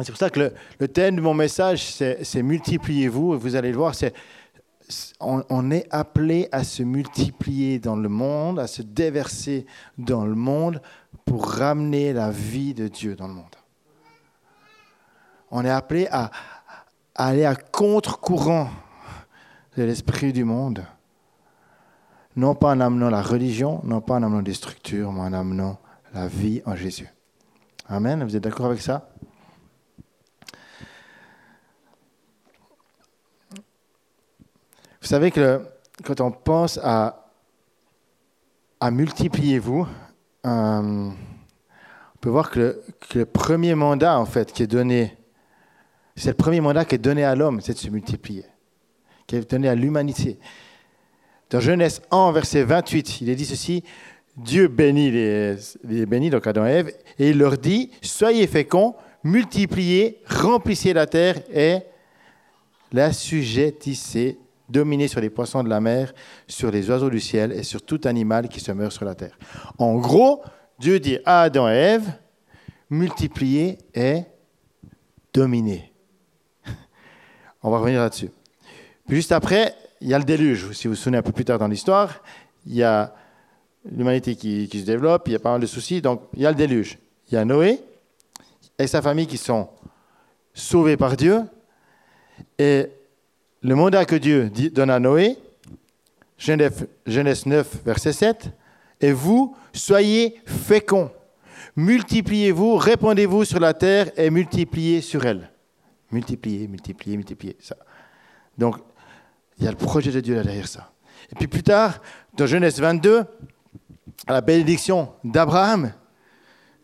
C'est pour ça que le, thème de mon message, c'est multipliez-vous. Vous allez le voir, on, est appelé à se multiplier dans le monde, à se déverser dans le monde pour ramener la vie de Dieu dans le monde. On est appelé à aller à contre-courant de l'esprit du monde. Non pas en amenant la religion, non pas en amenant des structures, mais en amenant la vie en Jésus. Amen. Vous êtes d'accord avec ça? Vous savez que quand on pense à, à multiplier vous, euh, on peut voir que le, premier mandat en fait qui est donné, c'est le premier mandat qui est donné à l'homme, c'est de se multiplier, qui est donné à l'humanité. Dans Genèse 1, verset 28, il est dit ceci Dieu bénit les, les bénit, donc Adam et Ève, et il leur dit Soyez féconds, multipliez, remplissez la terre et la sujettissez dominer sur les poissons de la mer, sur les oiseaux du ciel et sur tout animal qui se meurt sur la terre. En gros, Dieu dit à Adam et Ève, multiplier et dominer. On va revenir là-dessus. Puis juste après, il y a le déluge. Si vous vous souvenez un peu plus tard dans l'histoire, il y a l'humanité qui, se développe, il y a pas mal de soucis, donc il y a le déluge. Il y a Noé et sa famille qui sont sauvés par Dieu. Et le mandat que Dieu donne à Noé, Genèse 9, verset 7, et vous, soyez féconds, multipliez-vous, répandez-vous sur la terre et multipliez sur elle. Multipliez, multipliez, multipliez. Ça. Donc, il y a le projet de Dieu là derrière ça. Et puis plus tard, dans Genèse 22, à la bénédiction d'Abraham,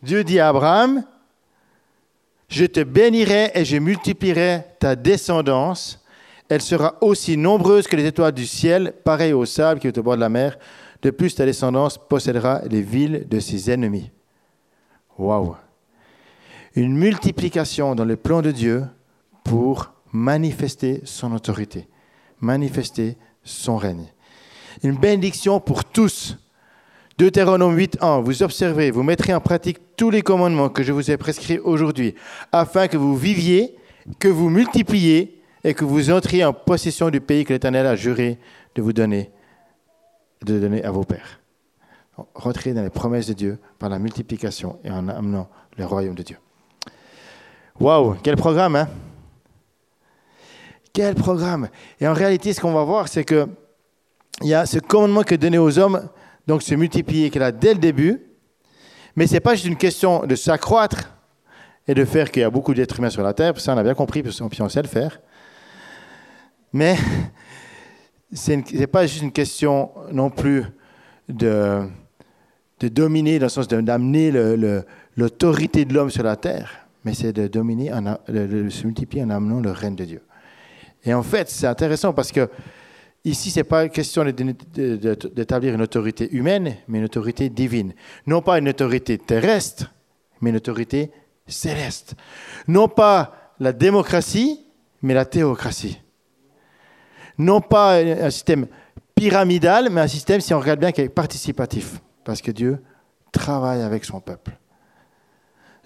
Dieu dit à Abraham, je te bénirai et je multiplierai ta descendance elle sera aussi nombreuse que les étoiles du ciel, pareille au sable qui est au bord de la mer. De plus, ta descendance possédera les villes de ses ennemis. Waouh! Une multiplication dans le plan de Dieu pour manifester son autorité, manifester son règne. Une bénédiction pour tous. Deutéronome 8.1, vous observez, vous mettrez en pratique tous les commandements que je vous ai prescrits aujourd'hui, afin que vous viviez, que vous multipliez et que vous entriez en possession du pays que l'Éternel a juré de vous donner, de donner à vos pères. Rentrez dans les promesses de Dieu par la multiplication et en amenant le royaume de Dieu. Waouh, quel programme, hein? Quel programme Et en réalité, ce qu'on va voir, c'est que il y a ce commandement qui est donné aux hommes, donc se multiplier, qu'il a dès le début, mais ce n'est pas juste une question de s'accroître et de faire qu'il y a beaucoup d'êtres humains sur la terre, ça on a bien compris, puis on sait le faire. Mais ce n'est pas juste une question non plus de, de dominer, dans le sens d'amener l'autorité de l'homme sur la terre, mais c'est de dominer, de, se multiplier en amenant le règne de Dieu. Et en fait, c'est intéressant parce que ici, ce n'est pas question d'établir une autorité humaine, mais une autorité divine. Non pas une autorité terrestre, mais une autorité céleste. Non pas la démocratie, mais la théocratie non pas un système pyramidal, mais un système, si on regarde bien, qui est participatif, parce que Dieu travaille avec son peuple.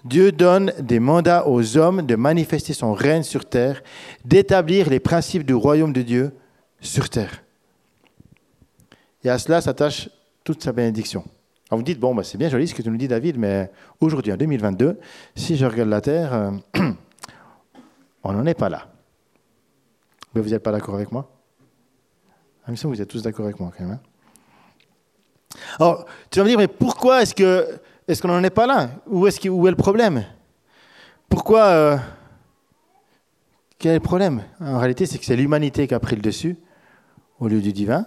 Dieu donne des mandats aux hommes de manifester son règne sur terre, d'établir les principes du royaume de Dieu sur terre. Et à cela s'attache toute sa bénédiction. Alors vous dites, bon, bah, c'est bien joli ce que tu nous dis, David, mais aujourd'hui, en 2022, si je regarde la terre, euh, on n'en est pas là. Mais vous n'êtes pas d'accord avec moi? Ah, vous êtes tous d'accord avec moi quand même. Hein. Alors, tu vas me dire, mais pourquoi est-ce que est-ce qu'on n'en est pas là? Où est, où est le problème? Pourquoi euh, Quel est le problème? En réalité, c'est que c'est l'humanité qui a pris le dessus au lieu du divin,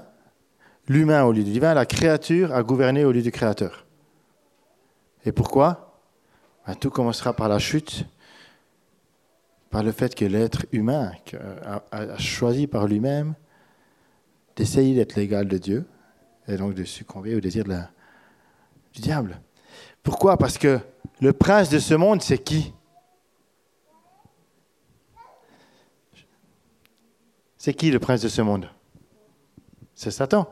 l'humain au lieu du divin, la créature a gouverné au lieu du créateur. Et pourquoi? Ben, Tout commencera par la chute, par le fait que l'être humain a choisi par lui-même d'essayer d'être l'égal de Dieu et donc de succomber au désir de du diable. Pourquoi? Parce que le prince de ce monde, c'est qui? C'est qui le prince de ce monde? C'est Satan.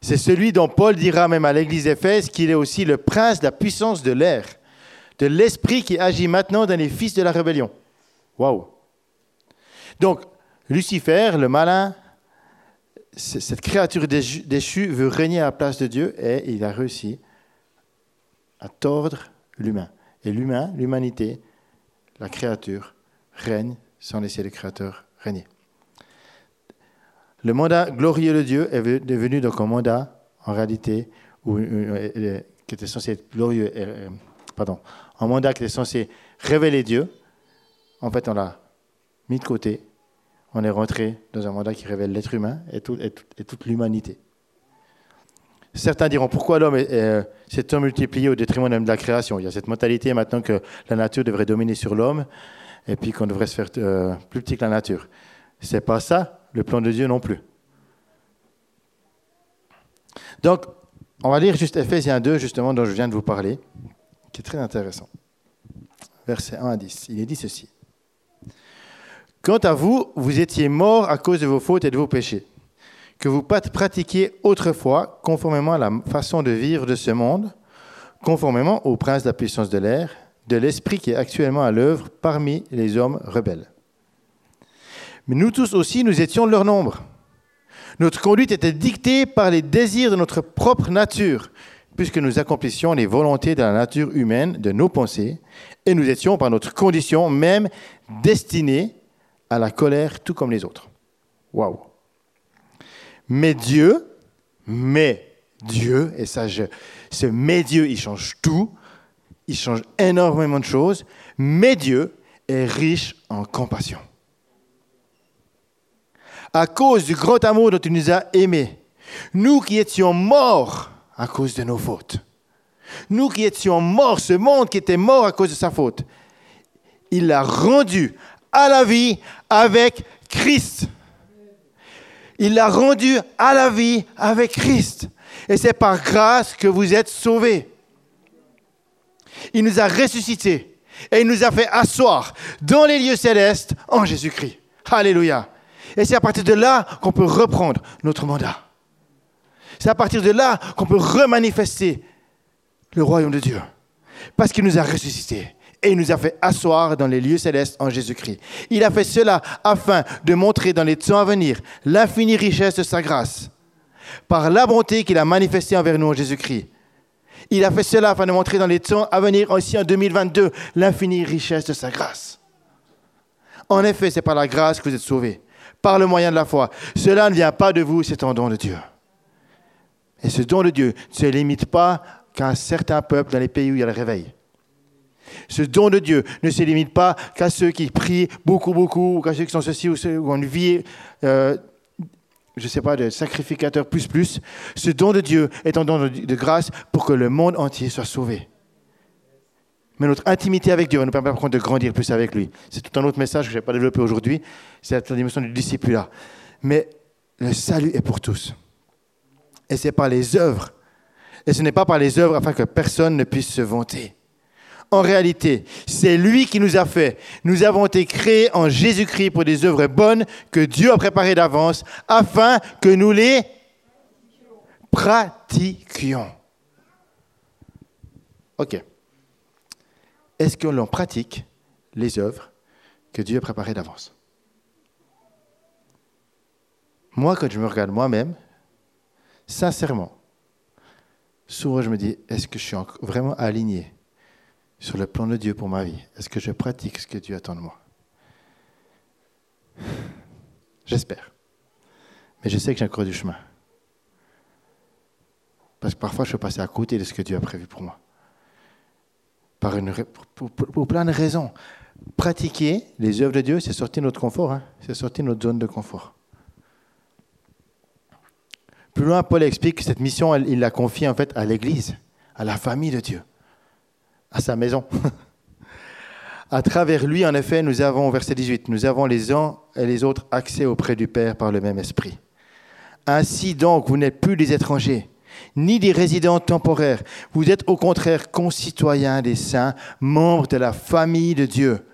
C'est celui dont Paul dira même à l'église d'Éphèse qu'il est aussi le prince de la puissance de l'air. de l'esprit qui agit maintenant dans les fils de la rébellion. Waouh. Donc, Lucifer, le malin, cette créature déchue veut régner à la place de Dieu et il a réussi à tordre l'humain. Et l'humain, l'humanité, la créature, règne sans laisser le Créateur régner. Le mandat glorieux de Dieu est devenu donc un mandat, en réalité, qui était censé être glorieux, euh, pardon, un mandat qui était censé révéler Dieu. En fait, on l'a mis de côté. On est rentré dans un mandat qui révèle l'être humain et, toute l'humanité. Certains diront pourquoi l'homme s'est tant multiplié au détriment de la création? Il y a cette mentalité maintenant que la nature devrait dominer sur l'homme et puis qu'on devrait se faire euh, plus petit que la nature. C'est pas ça le plan de Dieu non plus. Donc, on va lire juste Ephésiens 2, justement, dont je viens de vous parler, qui est très intéressant. Verset 1 à 10. Il est dit ceci. Quant à vous, vous étiez morts à cause de vos fautes et de vos péchés, que vous pratiquiez autrefois conformément à la façon de vivre de ce monde, conformément au prince de la puissance de l'air, de l'esprit qui est actuellement à l'œuvre parmi les hommes rebelles. Mais nous tous aussi, nous étions de leur nombre. Notre conduite était dictée par les désirs de notre propre nature, puisque nous accomplissions les volontés de la nature humaine, de nos pensées, et nous étions, par notre condition même, destinés à la colère, tout comme les autres. Waouh! Mais Dieu, mais Dieu, et ça, je, ce mais Dieu, il change tout, il change énormément de choses, mais Dieu est riche en compassion. À cause du grand amour dont il nous a aimés, nous qui étions morts à cause de nos fautes, nous qui étions morts, ce monde qui était mort à cause de sa faute, il l'a rendu à la vie avec Christ. Il l'a rendu à la vie avec Christ. Et c'est par grâce que vous êtes sauvés. Il nous a ressuscités et il nous a fait asseoir dans les lieux célestes en Jésus-Christ. Alléluia. Et c'est à partir de là qu'on peut reprendre notre mandat. C'est à partir de là qu'on peut remanifester le royaume de Dieu. Parce qu'il nous a ressuscités et il nous a fait asseoir dans les lieux célestes en Jésus-Christ. Il a fait cela afin de montrer dans les temps à venir l'infinie richesse de sa grâce, par la bonté qu'il a manifestée envers nous en Jésus-Christ. Il a fait cela afin de montrer dans les temps à venir aussi en 2022 l'infinie richesse de sa grâce. En effet, c'est par la grâce que vous êtes sauvés, par le moyen de la foi. Cela ne vient pas de vous, c'est un don de Dieu. Et ce don de Dieu ne se limite pas qu'à certains peuples dans les pays où il y a le réveil. Ce don de Dieu ne se limite pas qu'à ceux qui prient beaucoup, beaucoup, ou qu'à ceux qui sont ceci ou, ceux, ont une vie euh, je ne sais pas, de sacrificateur plus plus. Ce don de Dieu est un don de, grâce pour que le monde entier soit sauvé. Mais notre intimité avec Dieu va nous permettre par contre de grandir plus avec lui. C'est tout un autre message que je n'ai pas développé aujourd'hui. C'est la dimension du disciple Mais le salut est pour tous. Et c'est par les œuvres. Et ce n'est pas par les œuvres afin que personne ne puisse se vanter. En réalité, c'est lui qui nous a fait. Nous avons été créés en Jésus-Christ pour des œuvres bonnes que Dieu a préparées d'avance afin que nous les pratiquions. Ok. Est-ce que l'on pratique les œuvres que Dieu a préparées d'avance? Moi, quand je me regarde moi-même, sincèrement, souvent je me dis, est-ce que je suis vraiment aligné sur le plan de Dieu pour ma vie Est-ce que je pratique ce que Dieu attend de moi? J'espère. Mais je sais que j'ai encore du chemin. Parce que parfois, je peux passer à côté de ce que Dieu a prévu pour moi. Par une, pour, plein de raisons. Pratiquer les œuvres de Dieu, c'est sortir de notre confort. Hein. C'est sortir notre zone de confort. Plus loin, Paul explique que cette mission, il l'a confiée en fait à l'Église, à la famille de Dieu à sa maison. à travers lui, en effet, nous avons, verset 18, nous avons les uns et les autres accès auprès du Père par le même esprit. Ainsi donc, vous n'êtes plus des étrangers, ni des résidents temporaires. Vous êtes au contraire concitoyens des saints, membres de la famille de Dieu.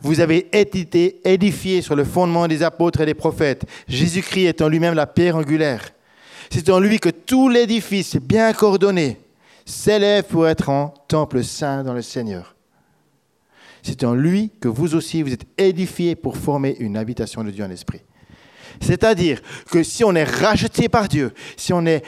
Vous avez été édifiés sur le fondement des apôtres et des prophètes. Jésus-Christ en lui-même la pierre angulaire. C'est en lui que tout l'édifice est bien coordonné s'élève pour être en temple saint dans le Seigneur. c'est en lui que vous aussi vous êtes édifiés pour former une habitation de Dieu en esprit. C'est-à-dire que si on est racheté par Dieu, si on est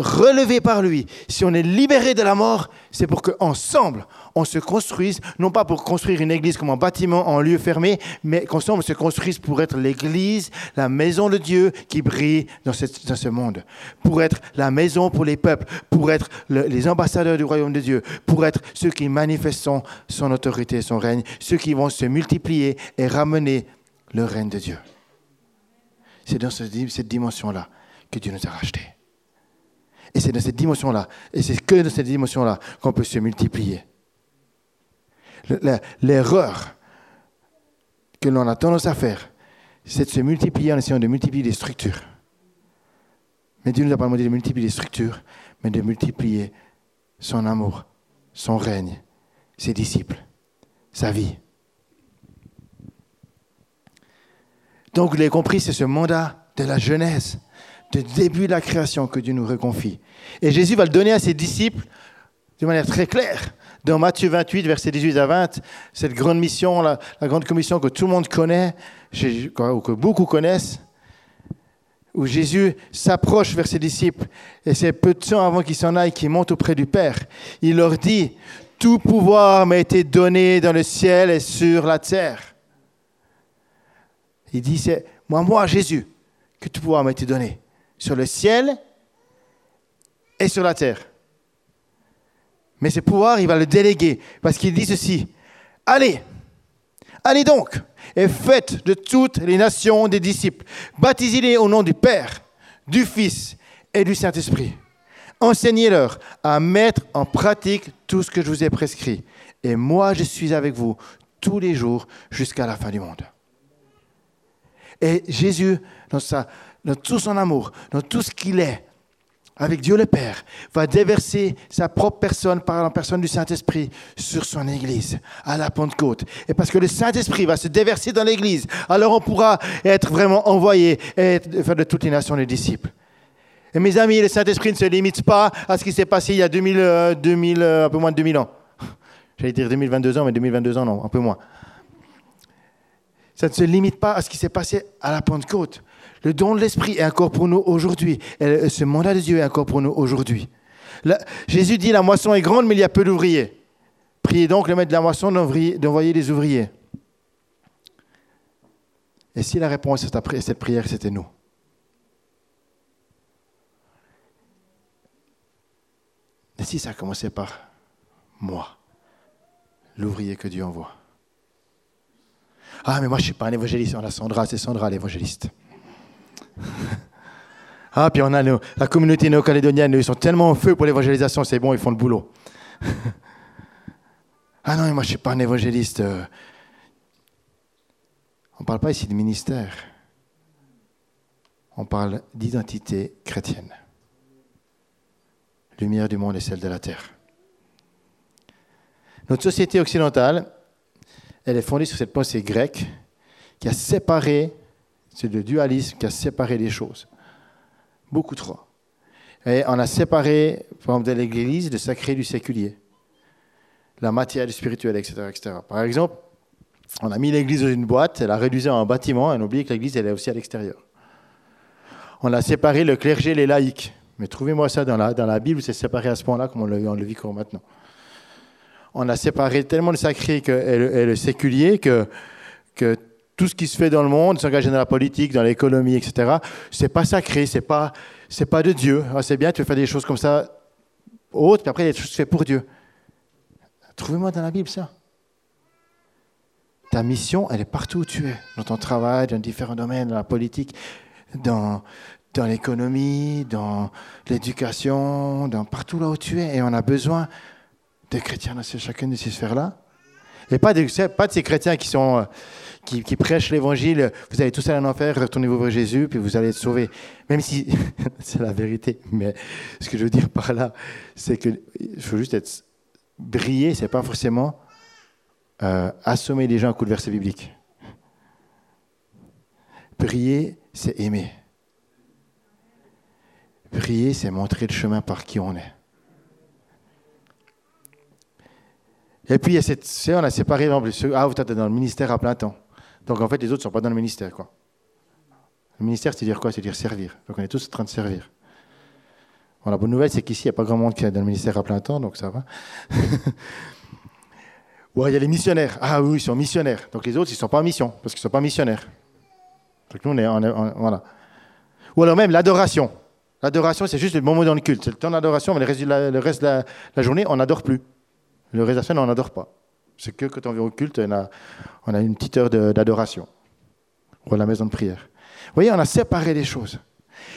relevé par lui, si on est libéré de la mort, c'est pour qu'ensemble, on se construise, non pas pour construire une église comme un bâtiment en lieu fermé, mais qu'ensemble on se construise pour être l'église, la maison de Dieu qui brille dans, ce monde, pour être la maison pour les peuples, pour être les ambassadeurs du royaume de Dieu, pour être ceux qui manifestent son autorité, son règne, ceux qui vont se multiplier et ramener le règne de Dieu. C'est dans cette dimension-là que Dieu nous a rachetés. Et c'est dans cette dimension-là, et c'est que dans cette dimension-là qu'on peut se multiplier. L'erreur que l'on a tendance à faire, c'est de se multiplier en essayant de multiplier les structures. Mais Dieu nous a pas demandé de multiplier les structures, mais de multiplier son amour, son règne, ses disciples, sa vie. Donc, vous l'avez compris, c'est ce mandat de la Genèse de début de la création que Dieu nous reconfie. Et Jésus va le donner à ses disciples de manière très claire. Dans Matthieu 28, versets 18 à 20, cette grande mission, la, grande commission que tout le monde connaît, ou que beaucoup connaissent, où Jésus s'approche vers ses disciples, et c'est peu de temps avant qu'il s'en aille, qu'il monte auprès du Père. Il leur dit, tout pouvoir m'a été donné dans le ciel et sur la terre. Il dit, c'est moi, moi, Jésus, que tout pouvoir m'a été donné sur le ciel et sur la terre. Mais ce pouvoir, il va le déléguer parce qu'il dit ceci. Allez, allez donc et faites de toutes les nations des disciples. Baptisez-les au nom du Père, du Fils et du Saint-Esprit. Enseignez-leur à mettre en pratique tout ce que je vous ai prescrit. Et moi, je suis avec vous tous les jours jusqu'à la fin du monde. Et Jésus, dans sa, dans tout son amour, dans tout ce qu'il est, avec Dieu le Père, va déverser sa propre personne par la personne du Saint-Esprit sur son Église à la Pentecôte. Et parce que le Saint-Esprit va se déverser dans l'Église, alors on pourra être vraiment envoyé et faire de toutes les nations les disciples. Et mes amis, le Saint-Esprit ne se limite pas à ce qui s'est passé il y a 2000, 2000, euh, euh, un peu moins de 2000 ans. J'allais dire 2022 ans, mais 2022 ans, non, un peu moins. Ça ne se limite pas à ce qui s'est passé à la Pentecôte. Le don de l'Esprit est encore pour nous aujourd'hui. Ce mandat de Dieu est encore pour nous aujourd'hui. Jésus dit, la moisson est grande, mais il y a peu d'ouvriers. Priez donc le maître de la moisson d'envoyer des ouvriers. Et si la réponse à cette prière, c'était nous? Et si ça commençait par moi, l'ouvrier que Dieu envoie? Ah, mais moi je ne suis pas un évangéliste. On a Sandra, c'est Sandra l'évangéliste. Ah, puis on a la communauté néo-calédonienne, ils sont tellement en feu pour l'évangélisation, c'est bon, ils font le boulot. ah non, moi je ne suis pas un évangéliste. On ne parle pas ici de ministère. On parle d'identité chrétienne. Lumière du monde et celle de la terre. Notre société occidentale, elle est fondée sur cette pensée grecque qui a séparé c'est le dualisme qui a séparé les choses. Beaucoup trop. Et on a séparé, par exemple, de l'Église, le sacré du séculier. La matière du spirituel, etc., etc. Par exemple, on a mis l'Église dans une boîte, elle a réduit en un bâtiment, et on oublie que l'Église, elle est aussi à l'extérieur. On a séparé le clergé et les laïcs. Mais trouvez-moi ça dans la, dans la Bible, c'est séparé à ce point-là, comme on le, vit comme maintenant. On a séparé tellement le sacré et le, et le séculier que, que tout ce qui se fait dans le monde, s'engager dans la politique, dans l'économie, etc., c'est pas sacré, c'est pas, c'est pas de Dieu. Ah, c'est bien, tu veux faire des choses comme ça, autres, puis après, il y a des choses faites pour Dieu. Trouvez-moi dans la Bible ça. Ta mission, elle est partout où tu es, dans ton travail, dans différents domaines, dans la politique, dans, dans l'économie, dans l'éducation, dans partout là où tu es. Et on a besoin de chrétiens dans chacune de ces sphères-là. Et pas de, pas de ces chrétiens qui sont euh, qui, prêchent l'évangile, vous allez tous aller en enfer, retournez-vous vers Jésus, puis vous allez être sauvés. Même si c'est la vérité. Mais ce que je veux dire par là, c'est qu'il faut juste être briller, c'est pas forcément euh, assommer les gens à coups de versets bibliques. Prier, c'est aimer. Prier, c'est montrer le chemin par qui on est. Et puis, a cette, on a séparé, ah, vous êtes dans le ministère à plein temps. Donc, en fait, les autres ne sont pas dans le ministère. Quoi. Le ministère, c'est dire quoi? C'est dire servir. Donc, on est tous en train de servir. Bon, la bonne nouvelle, c'est qu'ici, il n'y a pas grand monde qui est dans le ministère à plein temps, donc ça va. Ou il y a les missionnaires. Ah oui, ils sont missionnaires. Donc, les autres, ils ne sont pas en mission, parce qu'ils ne sont pas missionnaires. Donc, nous, on est, voilà. Ou alors même l'adoration. L'adoration, c'est juste le moment dans le culte. C'est le temps d'adoration, mais le reste, le reste de la, journée, on n'adore plus. Le semaine, on n'adore pas. C'est que quand on vient au culte, on a, une petite heure d'adoration. Ou à la maison de prière. Vous voyez, on a séparé les choses.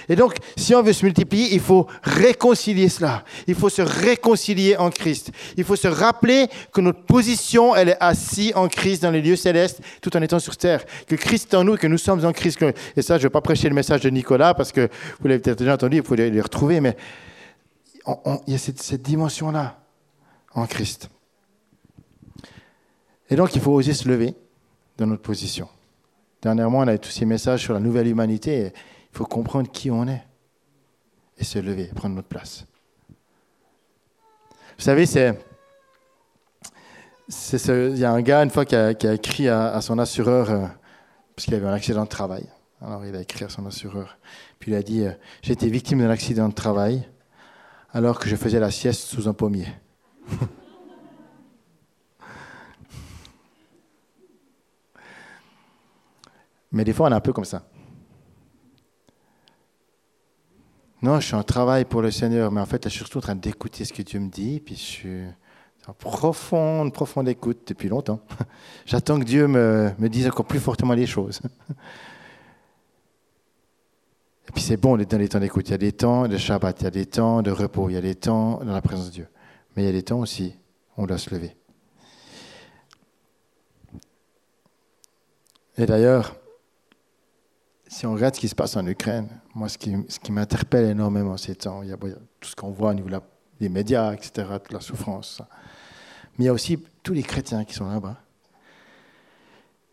Et donc, si on veut se multiplier, il faut réconcilier cela. Il faut se réconcilier en Christ. Il faut se rappeler que notre position, elle est assise en Christ dans les lieux célestes, tout en étant sur terre. Que Christ est en nous, que nous sommes en Christ. Et ça, je ne vais pas prêcher le message de Nicolas, parce que vous l'avez peut-être déjà entendu, il faut les retrouver, mais il y a cette dimension-là en Christ. Et donc, il faut oser se lever dans notre position. Dernièrement, on a tous ces messages sur la nouvelle humanité. Il faut comprendre qui on est et se lever, prendre notre place. Vous savez, c'est. Il y a un gars, une fois, qui a, écrit à, son assureur, euh, parce qu'il avait un accident de travail. Alors, il a écrit à son assureur. Puis il a dit euh, J'ai été victime d'un accident de travail alors que je faisais la sieste sous un pommier. Mais des fois, on est un peu comme ça. Non, je suis en travail pour le Seigneur, mais en fait, je suis surtout en train d'écouter ce que Dieu me dit, puis je suis en profonde, profonde écoute depuis longtemps. J'attends que Dieu me, me dise encore plus fortement les choses. Et puis c'est bon dans les temps d'écoute. Il y a des temps de Shabbat, il y a des temps de repos, il y a des temps dans la présence de Dieu. Mais il y a des temps aussi où on doit se lever. Et d'ailleurs, si on regarde ce qui se passe en Ukraine, moi, ce qui, ce qui m'interpelle énormément ces temps, il y a tout ce qu'on voit au niveau des médias, etc., toute la souffrance. Mais il y a aussi tous les chrétiens qui sont là-bas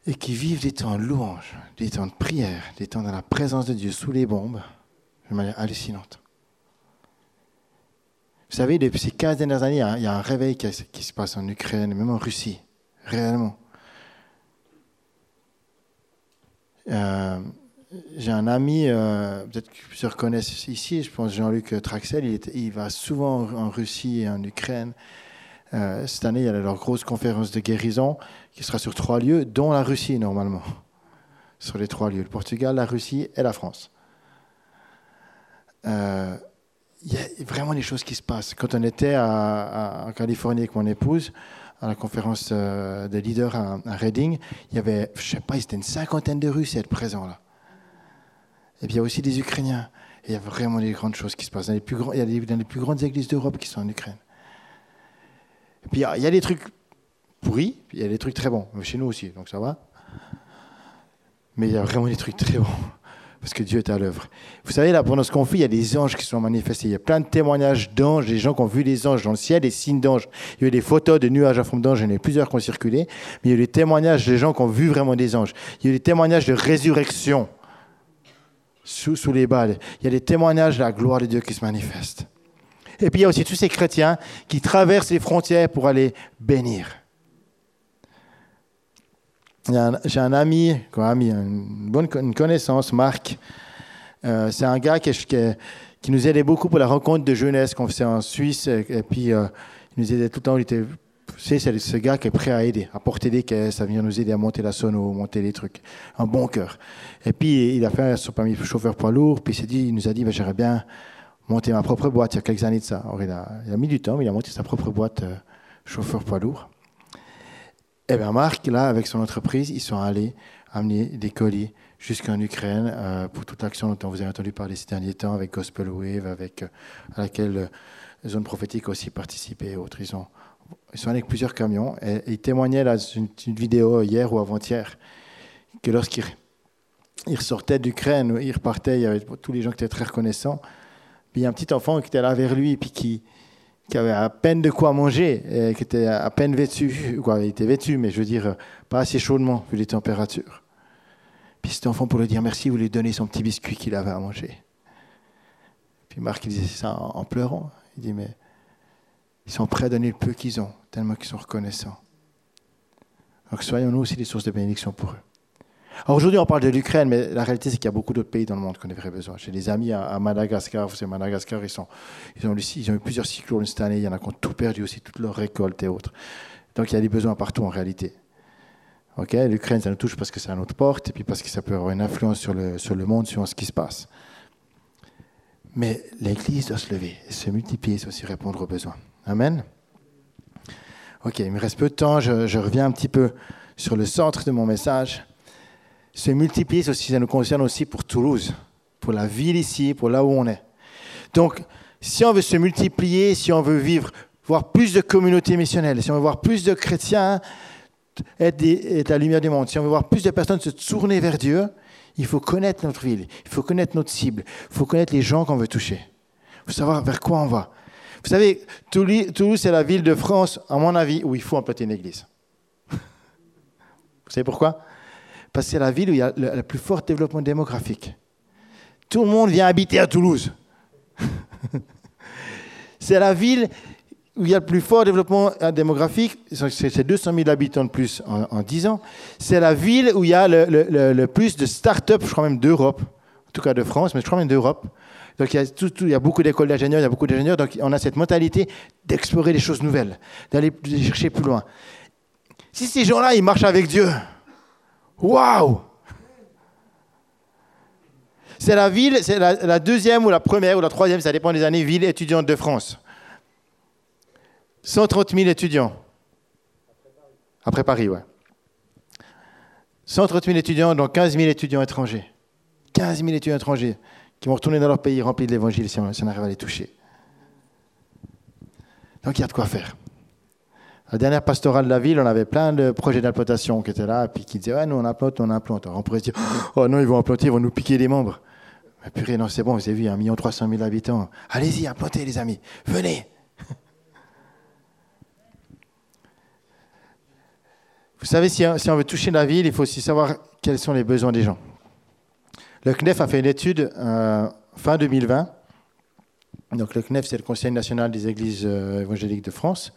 et qui vivent des temps de louange, des temps de prière, des temps dans la présence de Dieu sous les bombes, de manière hallucinante. Vous savez, depuis ces 15 dernières années, il y a un réveil qui, se passe en Ukraine, même en Russie, réellement. Euh, j'ai un ami, euh, peut-être que plusieurs connaissent ici, je pense Jean-Luc Traxel, il, va souvent en, Russie et en Ukraine. Euh, cette année, il y a leur grosse conférence de guérison qui sera sur trois lieux, dont la Russie normalement. Sur les trois lieux, le Portugal, la Russie et la France. Il y a vraiment des choses qui se passent. Quand on était en Californie avec mon épouse, à la conférence des leaders à, Reading, il y avait, je sais pas, il y une cinquantaine de Russes à être présents là. Et puis il y a aussi des Ukrainiens. Il y a vraiment des grandes choses qui se passent. Il y a des, dans les plus grandes églises d'Europe qui sont en Ukraine. Et puis il y, a, des trucs pourris, puis il y a des trucs très bons. Chez nous aussi, donc ça va. Mais il y a vraiment des trucs très bons. Parce que Dieu est à l'œuvre. Vous savez, là, pendant ce qu'on fait, il y a des anges qui sont manifestés. Il y a plein de témoignages d'anges, des gens qui ont vu des anges dans le ciel, des signes d'anges. Il y a eu des photos de nuages à forme d'anges, il y en a plusieurs qui ont circulé. Mais il y a eu des témoignages des gens qui ont vu vraiment des anges. Il y a eu des témoignages de résurrection sous, les balles. Il y a des témoignages de la gloire de Dieu qui se manifestent. Et puis il y a aussi tous ces chrétiens qui traversent les frontières pour aller bénir. J'ai un ami, quoi, ami, une bonne connaissance, Marc. Euh, c'est un gars qui, nous aidait beaucoup pour la rencontre de jeunesse qu'on faisait en Suisse. Et, puis euh, il nous aidait tout le temps. Il était c'est ce gars qui est prêt à aider, à porter des caisses, à venir nous aider à monter la sono, monter les trucs. Un bon cœur. Et puis, il a fait son permis chauffeur poids lourd, puis il, dit, il nous a dit, ben, j'aimerais bien monter ma propre boîte il y a quelques années de ça. Alors, il, a, il a mis du temps, mais il a monté sa propre boîte euh, chauffeur poids lourd. Et bien Marc, là, avec son entreprise, ils sont allés amener des colis jusqu'en Ukraine euh, pour toute l'action dont vous avez entendu parler ces derniers temps avec Gospel Wave, avec, euh, à laquelle Zone Prophétique a aussi participé et autres. Ils ont ils sont allés avec plusieurs camions et, ils témoignaient dans une, vidéo hier ou avant-hier que lorsqu'ils ils ressortaient d'Ukraine, ils repartaient, il y avait tous les gens qui étaient très reconnaissants. Puis il y a un petit enfant qui était là vers lui, puis qui, qui avait à peine de quoi manger, et qui était à peine vêtu, quoi, il était vêtu, mais je veux dire, pas assez chaudement, vu les températures. Puis cet enfant, pour lui dire merci, voulait donner son petit biscuit qu'il avait à manger. Puis Marc, il disait ça en, pleurant. Il dit, mais Ils sont prêts à donner le peu qu'ils ont, tellement qu'ils sont reconnaissants. Donc soyons nous aussi des sources de bénédiction pour eux. Aujourd'hui, on parle de l'Ukraine, mais la réalité, c'est qu'il y a beaucoup d'autres pays dans le monde qu'on aurait besoin. J'ai des amis à, Madagascar. Vous savez, Madagascar, ils, ont, ont eu plusieurs cyclones cette année. Il y en a qui ont tout perdu aussi, toutes leurs récoltes et autres. Donc il y a des besoins partout en réalité. Ok, L'Ukraine, ça nous touche parce que c'est à notre porte et puis parce que ça peut avoir une influence sur le, sur le monde, sur ce qui se passe. Mais l'Église doit se lever et se multiplier, c'est aussi répondre aux besoins. Amen. Ok, il me reste peu de temps, je, reviens un petit peu sur le centre de mon message. Se multiplier, aussi, ça nous concerne aussi pour Toulouse, pour la ville ici, pour là où on est. Donc, si on veut se multiplier, si on veut vivre, voir plus de communautés missionnelles, si on veut voir plus de chrétiens être, être la lumière du monde, si on veut voir plus de personnes se tourner vers Dieu, il faut connaître notre ville, il faut connaître notre cible, il faut connaître les gens qu'on veut toucher. Il faut savoir vers quoi on va. Vous savez, Toulouse, c'est la ville de France, à mon avis, où il faut implanter une église. Vous savez pourquoi? Parce que c'est la ville où il y a le, plus fort développement démographique. Tout le monde vient habiter à Toulouse. c'est la ville où il y a le plus fort développement démographique, c'est 200 000 habitants de plus en, 10 ans. C'est la ville où il y a le, plus de start-up, je crois même d'Europe, en tout cas de France, mais je crois même d'Europe. Donc il y a, il y a beaucoup d'écoles d'ingénieurs, il y a beaucoup d'ingénieurs, donc on a cette mentalité d'explorer des choses nouvelles, d'aller chercher plus loin. Si ces gens-là, ils marchent avec Dieu, waouh C'est la ville, c'est la, deuxième ou la première ou la troisième, ça dépend des années, ville étudiante de France. 130 000 étudiants. Après Paris, ouais. 130 000 étudiants, donc 15 000 étudiants étrangers. 15 000 étudiants étrangers qui vont retourner dans leur pays rempli de l'évangile si on, arrive à les toucher. Donc il y a de quoi faire. La dernière pastorale de la ville, on avait plein de projets d'implantation qui étaient là, puis qui disaient Ouais, nous on implante, on implante. on pourrait se dire Oh non, ils vont implanter, ils vont nous piquer des membres. Mais purée, non, c'est bon, vous avez vu, 1 300 000 habitants. Allez-y, implantez les amis, venez. Vous savez, si on veut toucher la ville, il faut aussi savoir quels sont les besoins des gens. Le CNEF a fait une étude euh, fin 2020. Donc le CNEF, c'est le Conseil national des églises euh, évangéliques de France,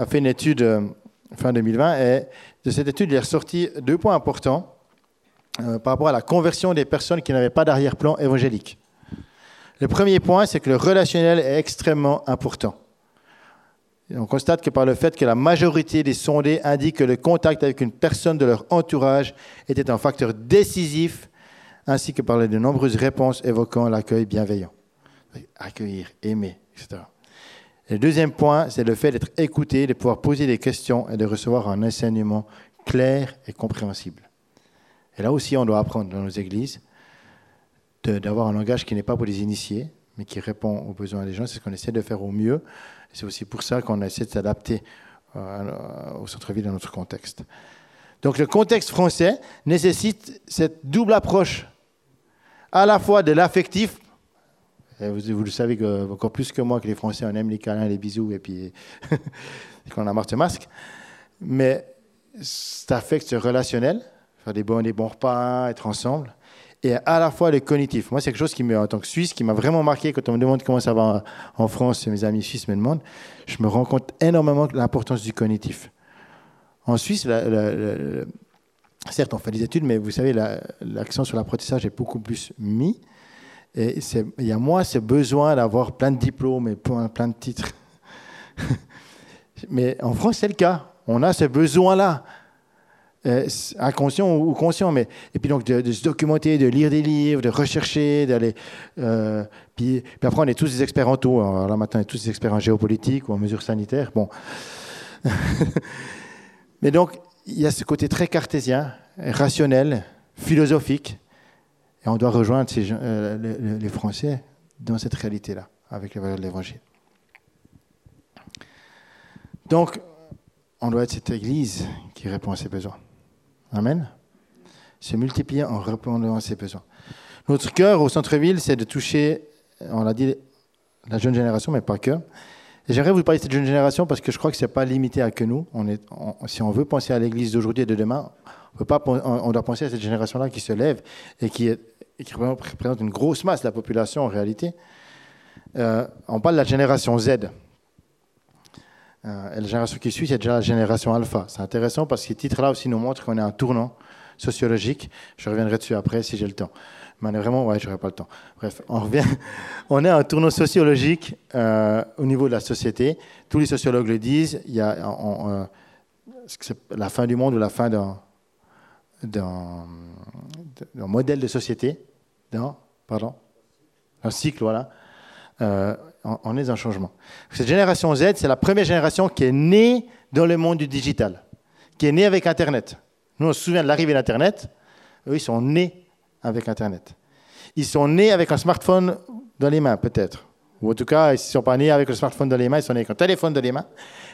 a fait une étude euh, fin 2020 et de cette étude, il est ressorti deux points importants par rapport à la conversion des personnes qui n'avaient pas d'arrière-plan évangélique. Le premier point, c'est que le relationnel est extrêmement important. on constate que par le fait que la majorité des sondés indiquent que le contact avec une personne de leur entourage était un facteur décisif ainsi que par de nombreuses réponses évoquant l'accueil bienveillant. Accueillir, aimer, etc. le deuxième point, c'est le fait d'être écouté, de pouvoir poser des questions et de recevoir un enseignement clair et compréhensible. Et là aussi, on doit apprendre dans nos églises d'avoir un langage qui n'est pas pour les initiés, mais qui répond aux besoins des gens. C'est ce qu'on essaie de faire au mieux. C'est aussi pour ça qu'on essaie de s'adapter euh, au centre-ville dans notre contexte. Donc le contexte français nécessite cette double approche à la fois de l'affectif. Vous, le savez encore plus que moi que les Français, on aime les câlins, les bisous et puis qu'on a marre de masque. Mais cet affect relationnel, faire des bons, des bons repas, être ensemble, et à la fois le cognitif. Moi, c'est quelque chose qui, en tant que Suisse, qui m'a vraiment marqué quand on me demande comment ça va en France, mes amis suisses me demandent. Je me rends compte énormément de l'importance du cognitif. En Suisse, certes, on fait des études, mais vous savez, l'accent sur l'apprentissage est beaucoup plus mis. Et il y a moins ce besoin d'avoir plein de diplômes et plein de titres. mais en France, c'est le cas. On a ce besoin-là. Euh, inconscient ou conscient, mais et puis donc de, se documenter, de lire des livres, de rechercher, d'aller. Euh, puis, puis, après, on est tous des experts en tout. Alors là, maintenant, on est tous des experts en géopolitique ou en mesures sanitaires. Bon. Mais donc, il y a ce côté très cartésien, rationnel, philosophique, et on doit rejoindre euh, les, Français dans cette réalité-là, avec les valeurs de l'Évangile. Donc, on doit être cette Église qui répond à ses besoins. Amen. Se multiplier en répondant à ses besoins. Notre cœur au centre-ville, c'est de toucher, on l'a dit, la jeune génération, mais pas que, J'aimerais vous parler de cette jeune génération parce que je crois que ce n'est pas limité à que nous. On est, si on veut penser à l'Église d'aujourd'hui et de demain, on, peut pas, on, doit penser à cette génération-là qui se lève et qui, qui, représente une grosse masse de la population en réalité. Euh, on parle de la génération Z. Euh, et la génération qui suit, c'est déjà la génération alpha. C'est intéressant parce que ce titre-là aussi nous montre qu'on est un tournant sociologique. Je reviendrai dessus après si j'ai le temps. Mais vraiment, ouais, j'aurai pas le temps. Bref, on revient. On est à un tournant sociologique euh, au niveau de la société. Tous les sociologues le disent. Il y a la fin du monde ou la fin d'un modèle de société. Non, pardon. Un cycle, voilà. Euh, on, est dans un changement. Cette génération Z, c'est la première génération qui est née dans le monde du digital, qui est née avec Internet. Nous, on se souvient de l'arrivée d'Internet. Eux, ils sont nés avec Internet. Ils sont nés avec un smartphone dans les mains, peut-être. Ou en tout cas, ils ne sont pas nés avec le smartphone dans les mains, ils sont nés avec un téléphone dans les mains.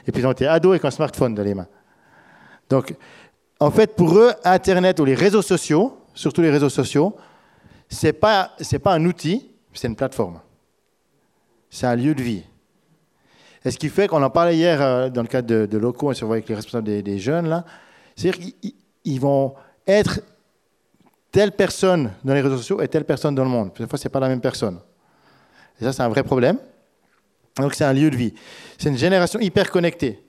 Et puis, ils ont été ados avec un smartphone dans les mains. Donc, en fait, pour eux, Internet ou les réseaux sociaux, surtout les réseaux sociaux, ce n'est pas, pas un outil, c'est une plateforme. C'est un lieu de vie. Et ce qui fait qu'on en parlait hier euh, dans le cadre de, de locaux, on se voit avec les responsables des, jeunes, là, c'est-à-dire qu'ils vont être telle personne dans les réseaux sociaux et telle personne dans le monde. Parfois, ce n'est pas la même personne. Et ça, c'est un vrai problème. Donc, c'est un lieu de vie. C'est une génération hyper connectée.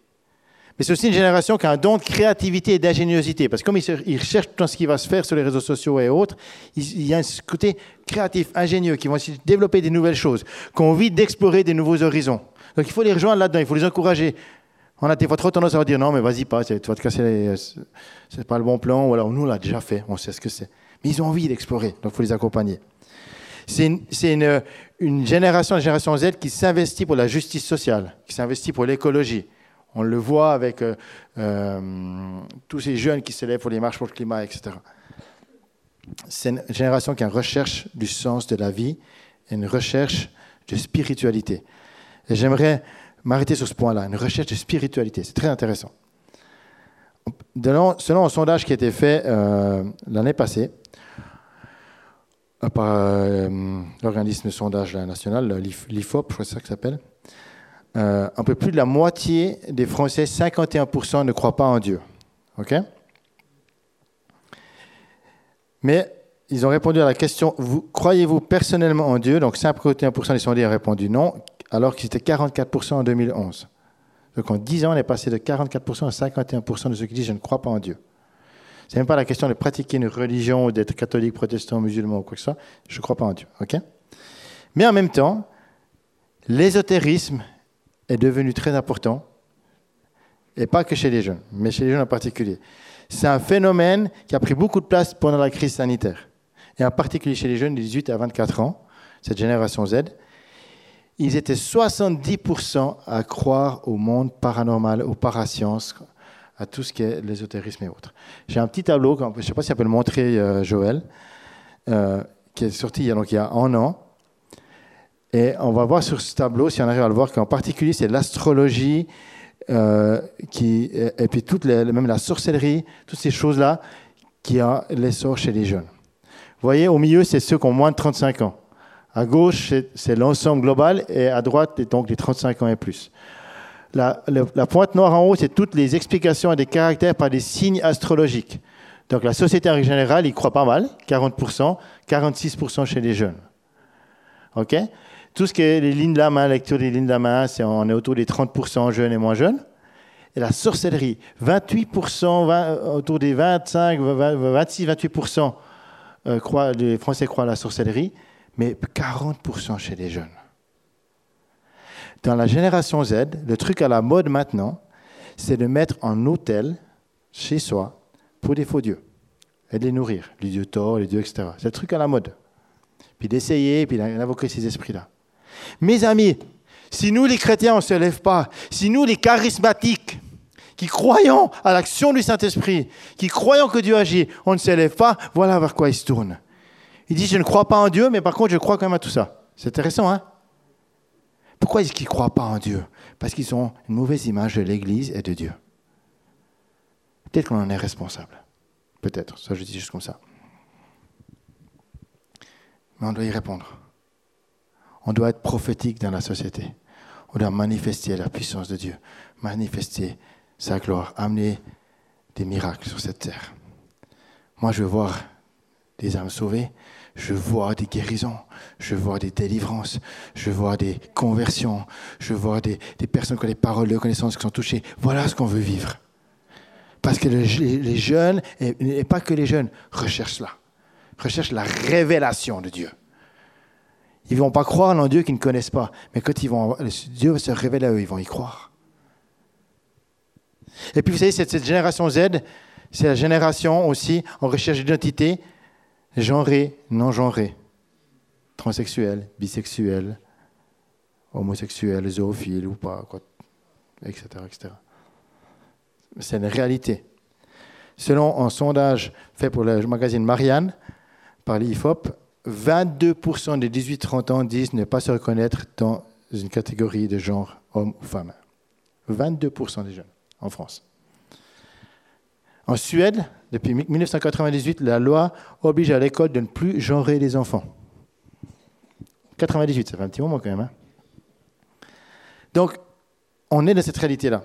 Mais c'est aussi une génération qui a un don de créativité et d'ingéniosité. Parce que comme ils, recherchent tout ce qui va se faire sur les réseaux sociaux et autres, il y a ce côté créatif, ingénieux, qui vont aussi développer des nouvelles choses, qui ont envie d'explorer des nouveaux horizons. Donc il faut les rejoindre là-dedans, il faut les encourager. On a des fois trop tendance à leur dire non, mais vas-y pas, tu vas te casser, c'est pas le bon plan, ou alors nous on l'a déjà fait, on sait ce que c'est. Mais ils ont envie d'explorer, donc il faut les accompagner. C'est une, génération, la génération Z, qui s'investit pour la justice sociale, qui s'investit pour l'écologie, on le voit avec euh, euh, tous ces jeunes qui s'élèvent pour les marches pour le climat, etc. C'est une génération qui recherche du sens de la vie une recherche de spiritualité. J'aimerais m'arrêter sur ce point-là, une recherche de spiritualité. C'est très intéressant. Selon un sondage qui a été fait euh, l'année passée par l'organisme de sondage national, l'IFOP, je crois que ça s'appelle, euh, un peu plus de la moitié des Français, 51%, ne croient pas en Dieu. OK? Mais ils ont répondu à la question croyez-vous personnellement en Dieu? Donc 51% des sondés ont répondu non, alors que c'était 44% en 2011. Donc en 10 ans, on est passé de 44% à 51% de ceux qui disent je ne crois pas en Dieu. Ce n'est même pas la question de pratiquer une religion ou d'être catholique, protestant, musulman ou quoi que ce soit. Je ne crois pas en Dieu. Mais en même temps, l'ésotérisme est devenu très important, et pas que chez les jeunes, mais chez les jeunes en particulier. C'est un phénomène qui a pris beaucoup de place pendant la crise sanitaire, et en particulier chez les jeunes de 18 à 24 ans, cette génération Z. Ils étaient 70% à croire au monde paranormal, aux parasciences, à tout ce qui est l'ésotérisme et autres. J'ai un petit tableau, je ne sais pas si ça peut le montrer, euh, Joël, euh, qui est sorti il y, a, donc, il y a un an, et on va voir sur ce tableau, si on arrive à le voir, qu'en particulier, c'est l'astrologie, euh, et puis toute même la sorcellerie, toutes ces choses-là, qui a l'essor chez les jeunes. Vous voyez, au milieu, c'est ceux qui ont moins de 35 ans. À gauche, c'est l'ensemble global, et à droite, donc les 35 ans et plus. La, la pointe noire en haut, c'est toutes les explications et des caractères par des signes astrologiques. Donc la société en général, y croit pas mal, 40%, 46% chez les jeunes. OK? Tout ce qui est les lignes de la main, lecture des lignes de la main, on est autour des 30% jeunes et moins jeunes. Et la sorcellerie, 28%, autour des 25, 26, 28% croient, les Français croient à la sorcellerie, mais 40% chez les jeunes. Dans la génération Z, le truc à la mode maintenant, c'est de mettre un hôtel chez soi pour des faux dieux et de les nourrir, les dieux Thor, les dieux, etc. C'est le truc à la mode. Puis d'essayer, puis d'invoquer ces esprits-là. Mes amis, si nous les chrétiens, on ne se lève pas, si nous les charismatiques, qui croyons à l'action du Saint-Esprit, qui croyons que Dieu agit, on ne se lève pas, voilà vers quoi il se tourne. Il dit, je ne crois pas en Dieu, mais par contre, je crois quand même à tout ça. C'est intéressant, hein? Pourquoi est-ce qu'ils ne croient pas en Dieu? Parce qu'ils ont une mauvaise image de l'Église et de Dieu. Peut-être qu'on en est responsable. Peut-être, ça je dis juste comme ça. Mais on doit y répondre. On doit être prophétique dans la société. On doit manifester la puissance de Dieu, manifester sa gloire, amener des miracles sur cette terre. Moi, je veux voir des âmes sauvées, je vois des guérisons, je vois des délivrances, je vois des conversions, je vois des, personnes qui ont des paroles de connaissance qui sont touchées. Voilà ce qu'on veut vivre. Parce que les, jeunes, et, pas que les jeunes, recherchent cela. Recherchent la révélation de Dieu. Ils vont pas croire en Dieu qu'ils ne connaissent pas. Mais quand Dieu va se révéler à eux, ils vont y croire. Et puis vous savez, cette, génération Z, c'est la génération aussi en recherche d'identité, genrée, non genrée, transsexuel, bisexuel, homosexuel, zoophile ou pas, etc. etc. C'est une réalité. Selon un sondage fait pour le magazine Marianne par l'IFOP, 22% des 18-30 ans disent ne pas se reconnaître dans une catégorie de genre homme ou femme. 22% des jeunes en France. En Suède, depuis 1998, la loi oblige à l'école de ne plus genrer les enfants. 98, ça fait un petit moment quand même. Hein. Donc, on est dans cette réalité-là.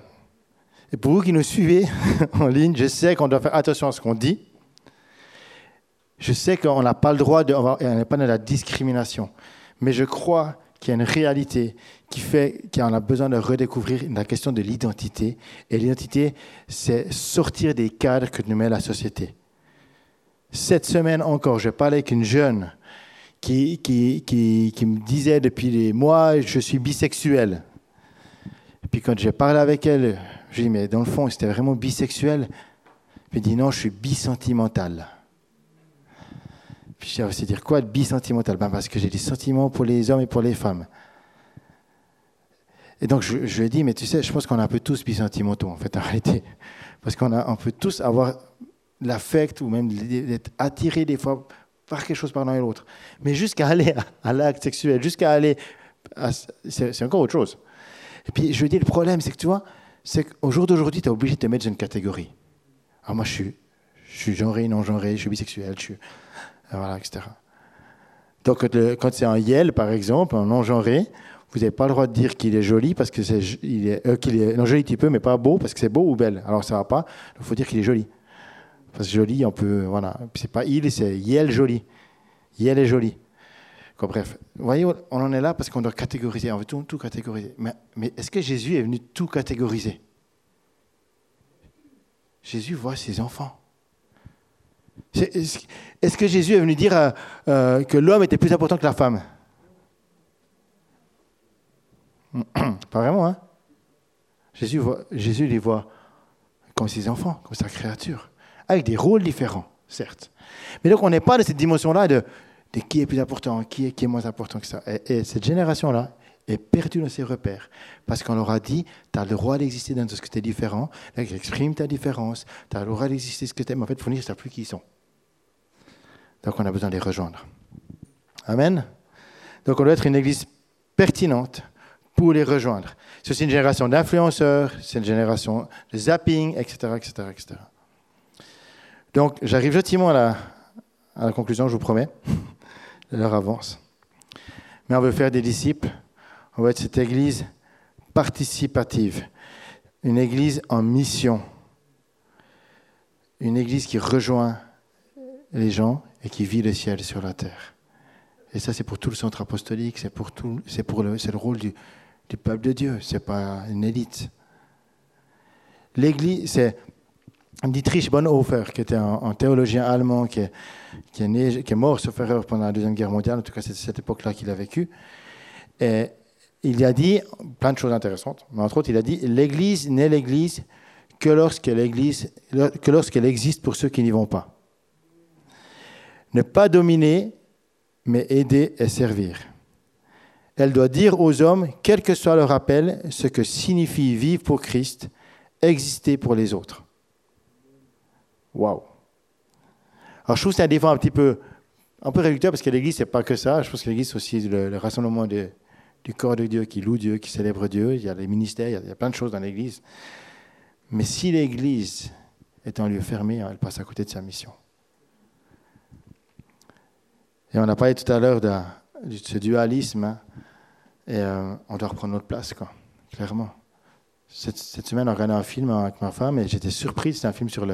Et pour vous qui nous suivez en ligne, je sais qu'on doit faire attention à ce qu'on dit. Je sais qu'on n'a pas le droit de. On n'est pas dans la discrimination. Mais je crois qu'il y a une réalité qui fait qu'on a besoin de redécouvrir la question de l'identité. Et l'identité, c'est sortir des cadres que nous met la société. Cette semaine encore, je parlais avec une jeune qui, me disait depuis des mois, je suis bisexuel. Puis quand j'ai parlé avec elle, je lui ai dit, mais dans le fond, c'était vraiment bisexuel. Elle me dit, non, je suis bisentimental. Puis je aussi dire quoi de bisentimental? Ben Parce que j'ai des sentiments pour les hommes et pour les femmes. Et donc je, je lui ai dit, mais tu sais, je pense qu'on est un peu tous bisentimentaux en fait en réalité. Parce qu'on on peut tous avoir l'affect ou même d'être attiré des fois par quelque chose par l'un et l'autre. Mais jusqu'à aller à, l'acte sexuel, jusqu'à aller... C'est encore autre chose. Et puis je lui ai dit, le problème, c'est que tu vois, c'est qu'au jour d'aujourd'hui, tu es obligé de te mettre dans une catégorie. Alors moi, je suis, je suis genré, non genré, je suis bisexuel, je suis voilà, etc. Donc, quand c'est un Yel, par exemple, un non-genré, vous n'avez pas le droit de dire qu'il est joli parce que c'est euh, qu'il est non joli tu peux mais pas beau parce que c'est beau ou belle. Alors ça va pas. Il faut dire qu'il est joli. Parce que joli on peut voilà. C'est pas il c'est Yel joli. Yel est joli. Bref. Vous voyez on en est là parce qu'on doit catégoriser. On veut tout, tout catégoriser. Mais est-ce que Jésus est venu tout catégoriser? Jésus voit ses enfants est-ce que Jésus est venu dire euh, euh, que l'homme était plus important que la femme? Pas vraiment, hein Jésus, Jésus les voit comme ses enfants, comme sa créature, avec des rôles différents, certes. Mais donc on n'est pas dans cette dimension-là de, qui est plus important, qui est, qui est moins important que ça. Et, cette génération-là est perdue dans ses repères. Parce qu'on leur a dit, tu as le droit d'exister dans ce que tu es différent, exprime ta différence, tu as le droit d'exister ce que tu aimes. En fait, il faut dire, ne plus qui ils sont. Donc on a besoin de les rejoindre. Amen. Donc on doit être une église pertinente pour les rejoindre. C'est une génération d'influenceurs, c'est une génération de zapping, etc. etc., etc. Donc j'arrive gentiment à à la conclusion, je vous promets. L'heure avance. Mais on veut faire des disciples. On veut être cette église participative. Une église en mission. Une église qui rejoint les gens et qui vit le ciel sur la terre. Et ça, c'est pour tout le centre apostolique, c'est pour tout, c'est pour le, c'est le rôle du, peuple de Dieu, c'est pas une élite. L'Église, c'est Dietrich Bonhoeffer, qui était un, théologien allemand qui est, qui, est né, qui est mort, sauf erreur, pendant la Deuxième Guerre mondiale, en tout cas c'est cette époque-là qu'il a vécu. Et il a dit plein de choses intéressantes, mais entre autres, il a dit L'Église n'est l'Église que lorsqu'elle, que lorsqu'elle existe pour ceux qui n'y vont pas. Ne pas dominer, mais aider et servir. Elle doit dire aux hommes, quel que soit leur appel, ce que signifie vivre pour Christ, exister pour les autres. Waouh! Alors je trouve que c'est un défend un petit peu, un peu réducteur parce que l'Église, c'est pas que ça. Je pense que l'Église, c'est aussi le, rassemblement du corps de Dieu qui loue Dieu, qui célèbre Dieu. Il y a les ministères, il y a, plein de choses dans l'Église. Mais si l'Église est un lieu fermé, elle passe à côté de sa mission. Et on a parlé tout à l'heure de, ce dualisme. Hein. et euh, on doit reprendre notre place, quoi, clairement. Cette, semaine, on regardait un film avec ma femme et j'étais surpris. C'était un film sur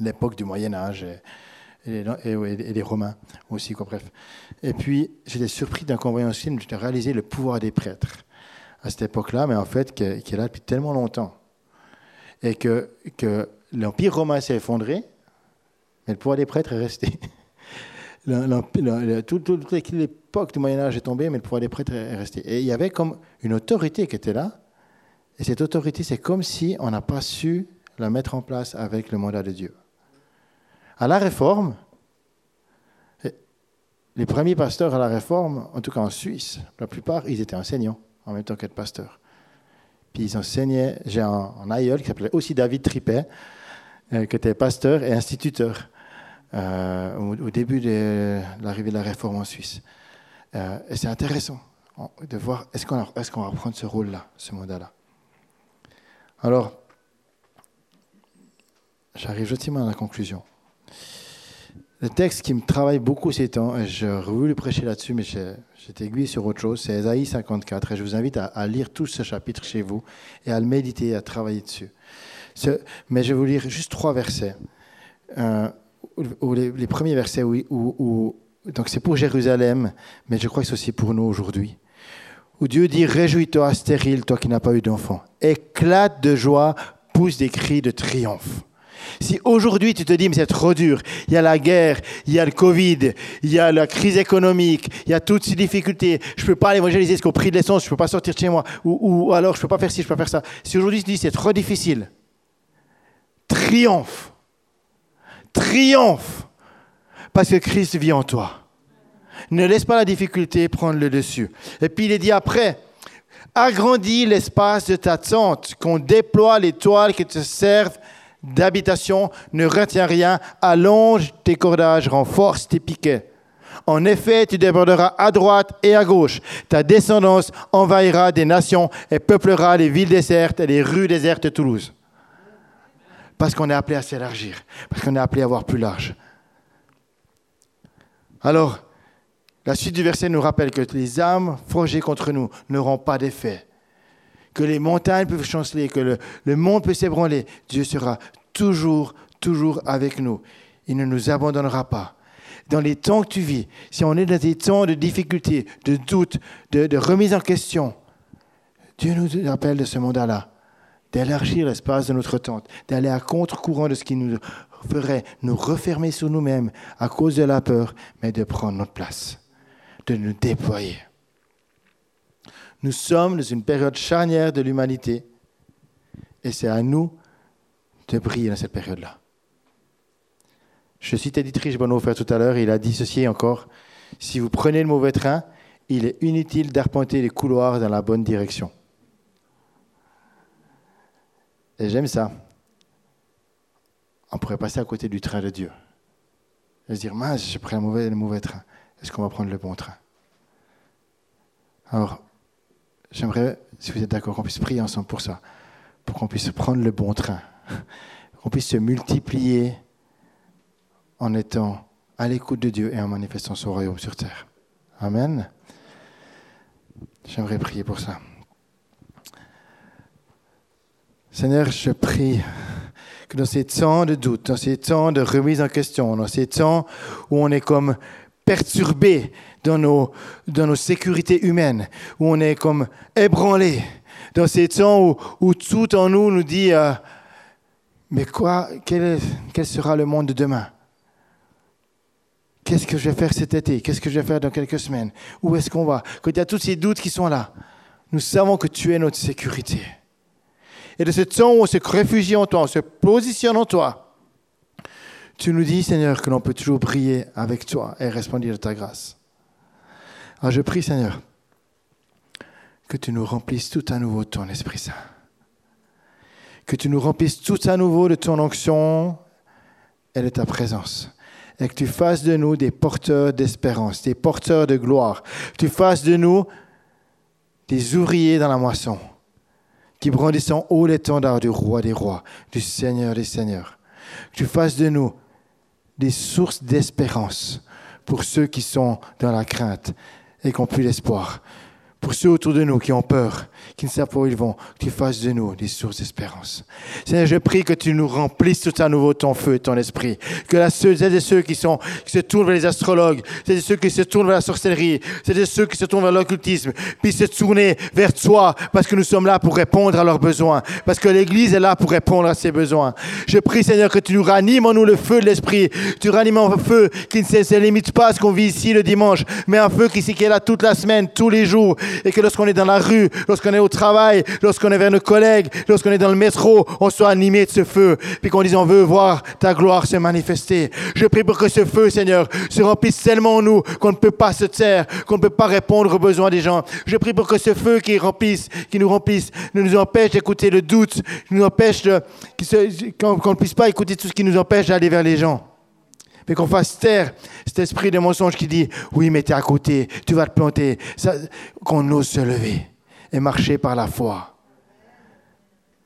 l'époque du Moyen-Âge. et les, Romains aussi, quoi, bref. Et puis, j'étais surpris d'un convoyant film, j'ai réalisé le pouvoir des prêtres à cette époque-là, mais en fait, qui est là depuis tellement longtemps. Et que, que l'Empire romain s'est effondré, mais le pouvoir des prêtres est resté. toute l'époque du Moyen-Âge est tombée, mais le pouvoir des prêtres est resté. Et il y avait comme une autorité qui était là, et cette autorité, c'est comme si on n'a pas su la mettre en place avec le mandat de Dieu. À la Réforme, les premiers pasteurs à la Réforme, en tout cas en Suisse, la plupart, ils étaient enseignants en même temps qu'être pasteurs. Puis ils enseignaient, j'ai un, aïeul qui s'appelait aussi David Tripet, euh, qui était pasteur et instituteur euh, au, début de l'arrivée de la Réforme en Suisse. Euh, et c'est intéressant de voir, est-ce qu'on est qu'on va prendre ce rôle-là, ce mandat-là? Alors, j'arrive gentiment à la conclusion. Le texte qui me travaille beaucoup ces temps, et j'aurais voulu prêcher là-dessus, mais j'étais aiguillé sur autre chose, c'est Ésaïe 54. Et je vous invite à, lire tout ce chapitre chez vous et à le méditer, à travailler dessus. mais je vais vous lire juste trois versets. Euh, les, premiers versets où, où donc c'est pour Jérusalem, mais je crois que c'est aussi pour nous aujourd'hui. Où Dieu dit Réjouis-toi, stérile, toi qui n'as pas eu d'enfant. Éclate de joie, pousse des cris de triomphe. Si aujourd'hui tu te dis, mais c'est trop dur, il y a la guerre, il y a le Covid, il y a la crise économique, il y a toutes ces difficultés, je ne peux pas aller évangéliser ce qu'au prix de l'essence, je ne peux pas sortir de chez moi, ou, ou alors je ne peux pas faire ci, je ne peux pas faire ça. Si aujourd'hui tu te dis, c'est trop difficile, triomphe, triomphe, parce que Christ vit en toi. Ne laisse pas la difficulté prendre le dessus. Et puis il est dit après, agrandis l'espace de ta tente, qu'on déploie les toiles qui te servent d'habitation, ne retiens rien, allonge tes cordages, renforce tes piquets. En effet, tu déborderas à droite et à gauche. Ta descendance envahira des nations et peuplera les villes désertes et les rues désertes de Toulouse. Parce qu'on est appelé à s'élargir, parce qu'on est appelé à voir plus large. Alors, la suite du verset nous rappelle que les âmes forgées contre nous n'auront pas d'effet que les montagnes peuvent chanceler, que le, monde peut s'ébranler, Dieu sera toujours, toujours avec nous. Il ne nous abandonnera pas. Dans les temps que tu vis, si on est dans des temps de difficultés, de doutes, de, de remise en question, Dieu nous appelle de ce mandat-là, d'élargir l'espace de notre tente, d'aller à contre-courant de ce qui nous ferait nous refermer sur nous-mêmes à cause de la peur, mais de prendre notre place, de nous déployer. Nous sommes dans une période charnière de l'humanité et c'est à nous de briller dans cette période-là. Je citais Dietrich Bonhoeffer tout à l'heure, il a dit ceci encore, si vous prenez le mauvais train, il est inutile d'arpenter les couloirs dans la bonne direction. Et j'aime ça. On pourrait passer à côté du train de Dieu. Et se dire, mince, j'ai pris mauvais, le mauvais train. Est-ce qu'on va prendre le bon train? Alors, J'aimerais, si vous êtes d'accord, qu'on puisse prier ensemble pour ça, pour qu'on puisse prendre le bon train, qu'on puisse se multiplier en étant à l'écoute de Dieu et en manifestant son royaume sur terre. Amen. J'aimerais prier pour ça. Seigneur, je prie que dans ces temps de doute, dans ces temps de remise en question, dans ces temps où on est comme perturbé dans nos, dans nos sécurités humaines, où on est comme ébranlé, dans ces temps où, où tout en nous nous dit, euh, mais quoi, quel, quel sera le monde de demain? Qu'est-ce que je vais faire cet été? Qu'est-ce que je vais faire dans quelques semaines? Où est-ce qu'on va? Quand il y a tous ces doutes qui sont là, nous savons que tu es notre sécurité. Et de ce temps où on se réfugie en toi, on se positionne en toi, tu nous dis, Seigneur, que l'on peut toujours prier avec toi et répondre de ta grâce. Alors je prie, Seigneur, que tu nous remplisses tout à nouveau de ton Esprit Saint. Que tu nous remplisses tout à nouveau de ton onction et de ta présence. Et que tu fasses de nous des porteurs d'espérance, des porteurs de gloire. Que tu fasses de nous des ouvriers dans la moisson, qui brandissent en haut l'étendard du roi des rois, du Seigneur des seigneurs. Que tu fasses de nous des sources d'espérance pour ceux qui sont dans la crainte et n'ont plus l'espoir. Pour ceux autour de nous qui ont peur, qui ne savent pas où ils vont, que tu fasses de nous des sources d'espérance. Seigneur, je prie que tu nous remplisses tout à nouveau ton feu et ton esprit. Que la ceux et ceux qui, sont, qui se tournent vers les astrologues, celles et ceux qui se tournent vers la sorcellerie, celles et ceux qui se tournent vers l'occultisme, puissent se tourner vers toi parce que nous sommes là pour répondre à leurs besoins, parce que l'Église est là pour répondre à ses besoins. Je prie, Seigneur, que tu nous ranimes en nous le feu de l'esprit. Tu ranimes un feu qui ne se, limite pas à ce qu'on vit ici le dimanche, mais un feu qui, qui est là toute la semaine, tous les jours, et que lorsqu'on est dans la rue, lorsqu'on est au travail, lorsqu'on est vers nos collègues, lorsqu'on est dans le métro, on soit animé de ce feu, puis qu'on dise on veut voir ta gloire se manifester. Je prie pour que ce feu, Seigneur, se remplisse tellement en nous qu'on ne peut pas se taire, qu'on ne peut pas répondre aux besoins des gens. Je prie pour que ce feu qui qui nous remplisse, ne nous empêche d'écouter le doute, nous empêche qu'on ne puisse pas écouter tout ce qui nous empêche d'aller vers les gens mais qu'on fasse taire cet esprit de mensonge qui dit oui, mais tu à côté, tu vas te planter. Qu'on ose se lever et marcher par la foi.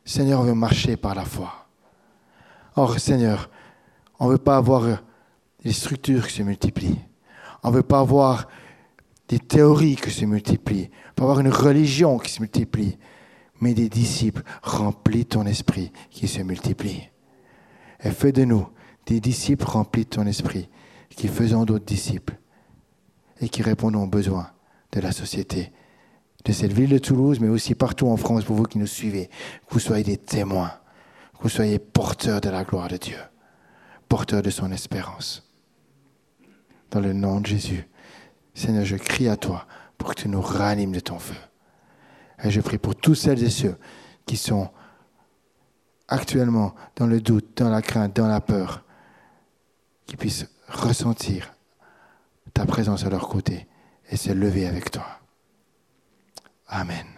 Seigneur, on veut marcher par la foi. Or, Seigneur, on ne veut pas avoir des structures qui se multiplient. On ne veut pas avoir des théories qui se multiplient. On veut pas avoir une religion qui se multiplie. Mais des disciples remplis ton esprit qui se multiplient. Et fais de nous des disciples remplis de ton esprit, qui faisons d'autres disciples et qui répondons aux besoins de la société, de cette ville de Toulouse, mais aussi partout en France pour vous qui nous suivez, que vous soyez des témoins, que vous soyez porteurs de la gloire de Dieu, porteurs de son espérance. Dans le nom de Jésus, Seigneur, je crie à toi pour que tu nous ranimes de ton feu. Et je prie pour tous celles et ceux qui sont actuellement dans le doute, dans la crainte, dans la peur, qui puissent ressentir ta présence à leur côté et se lever avec toi. Amen.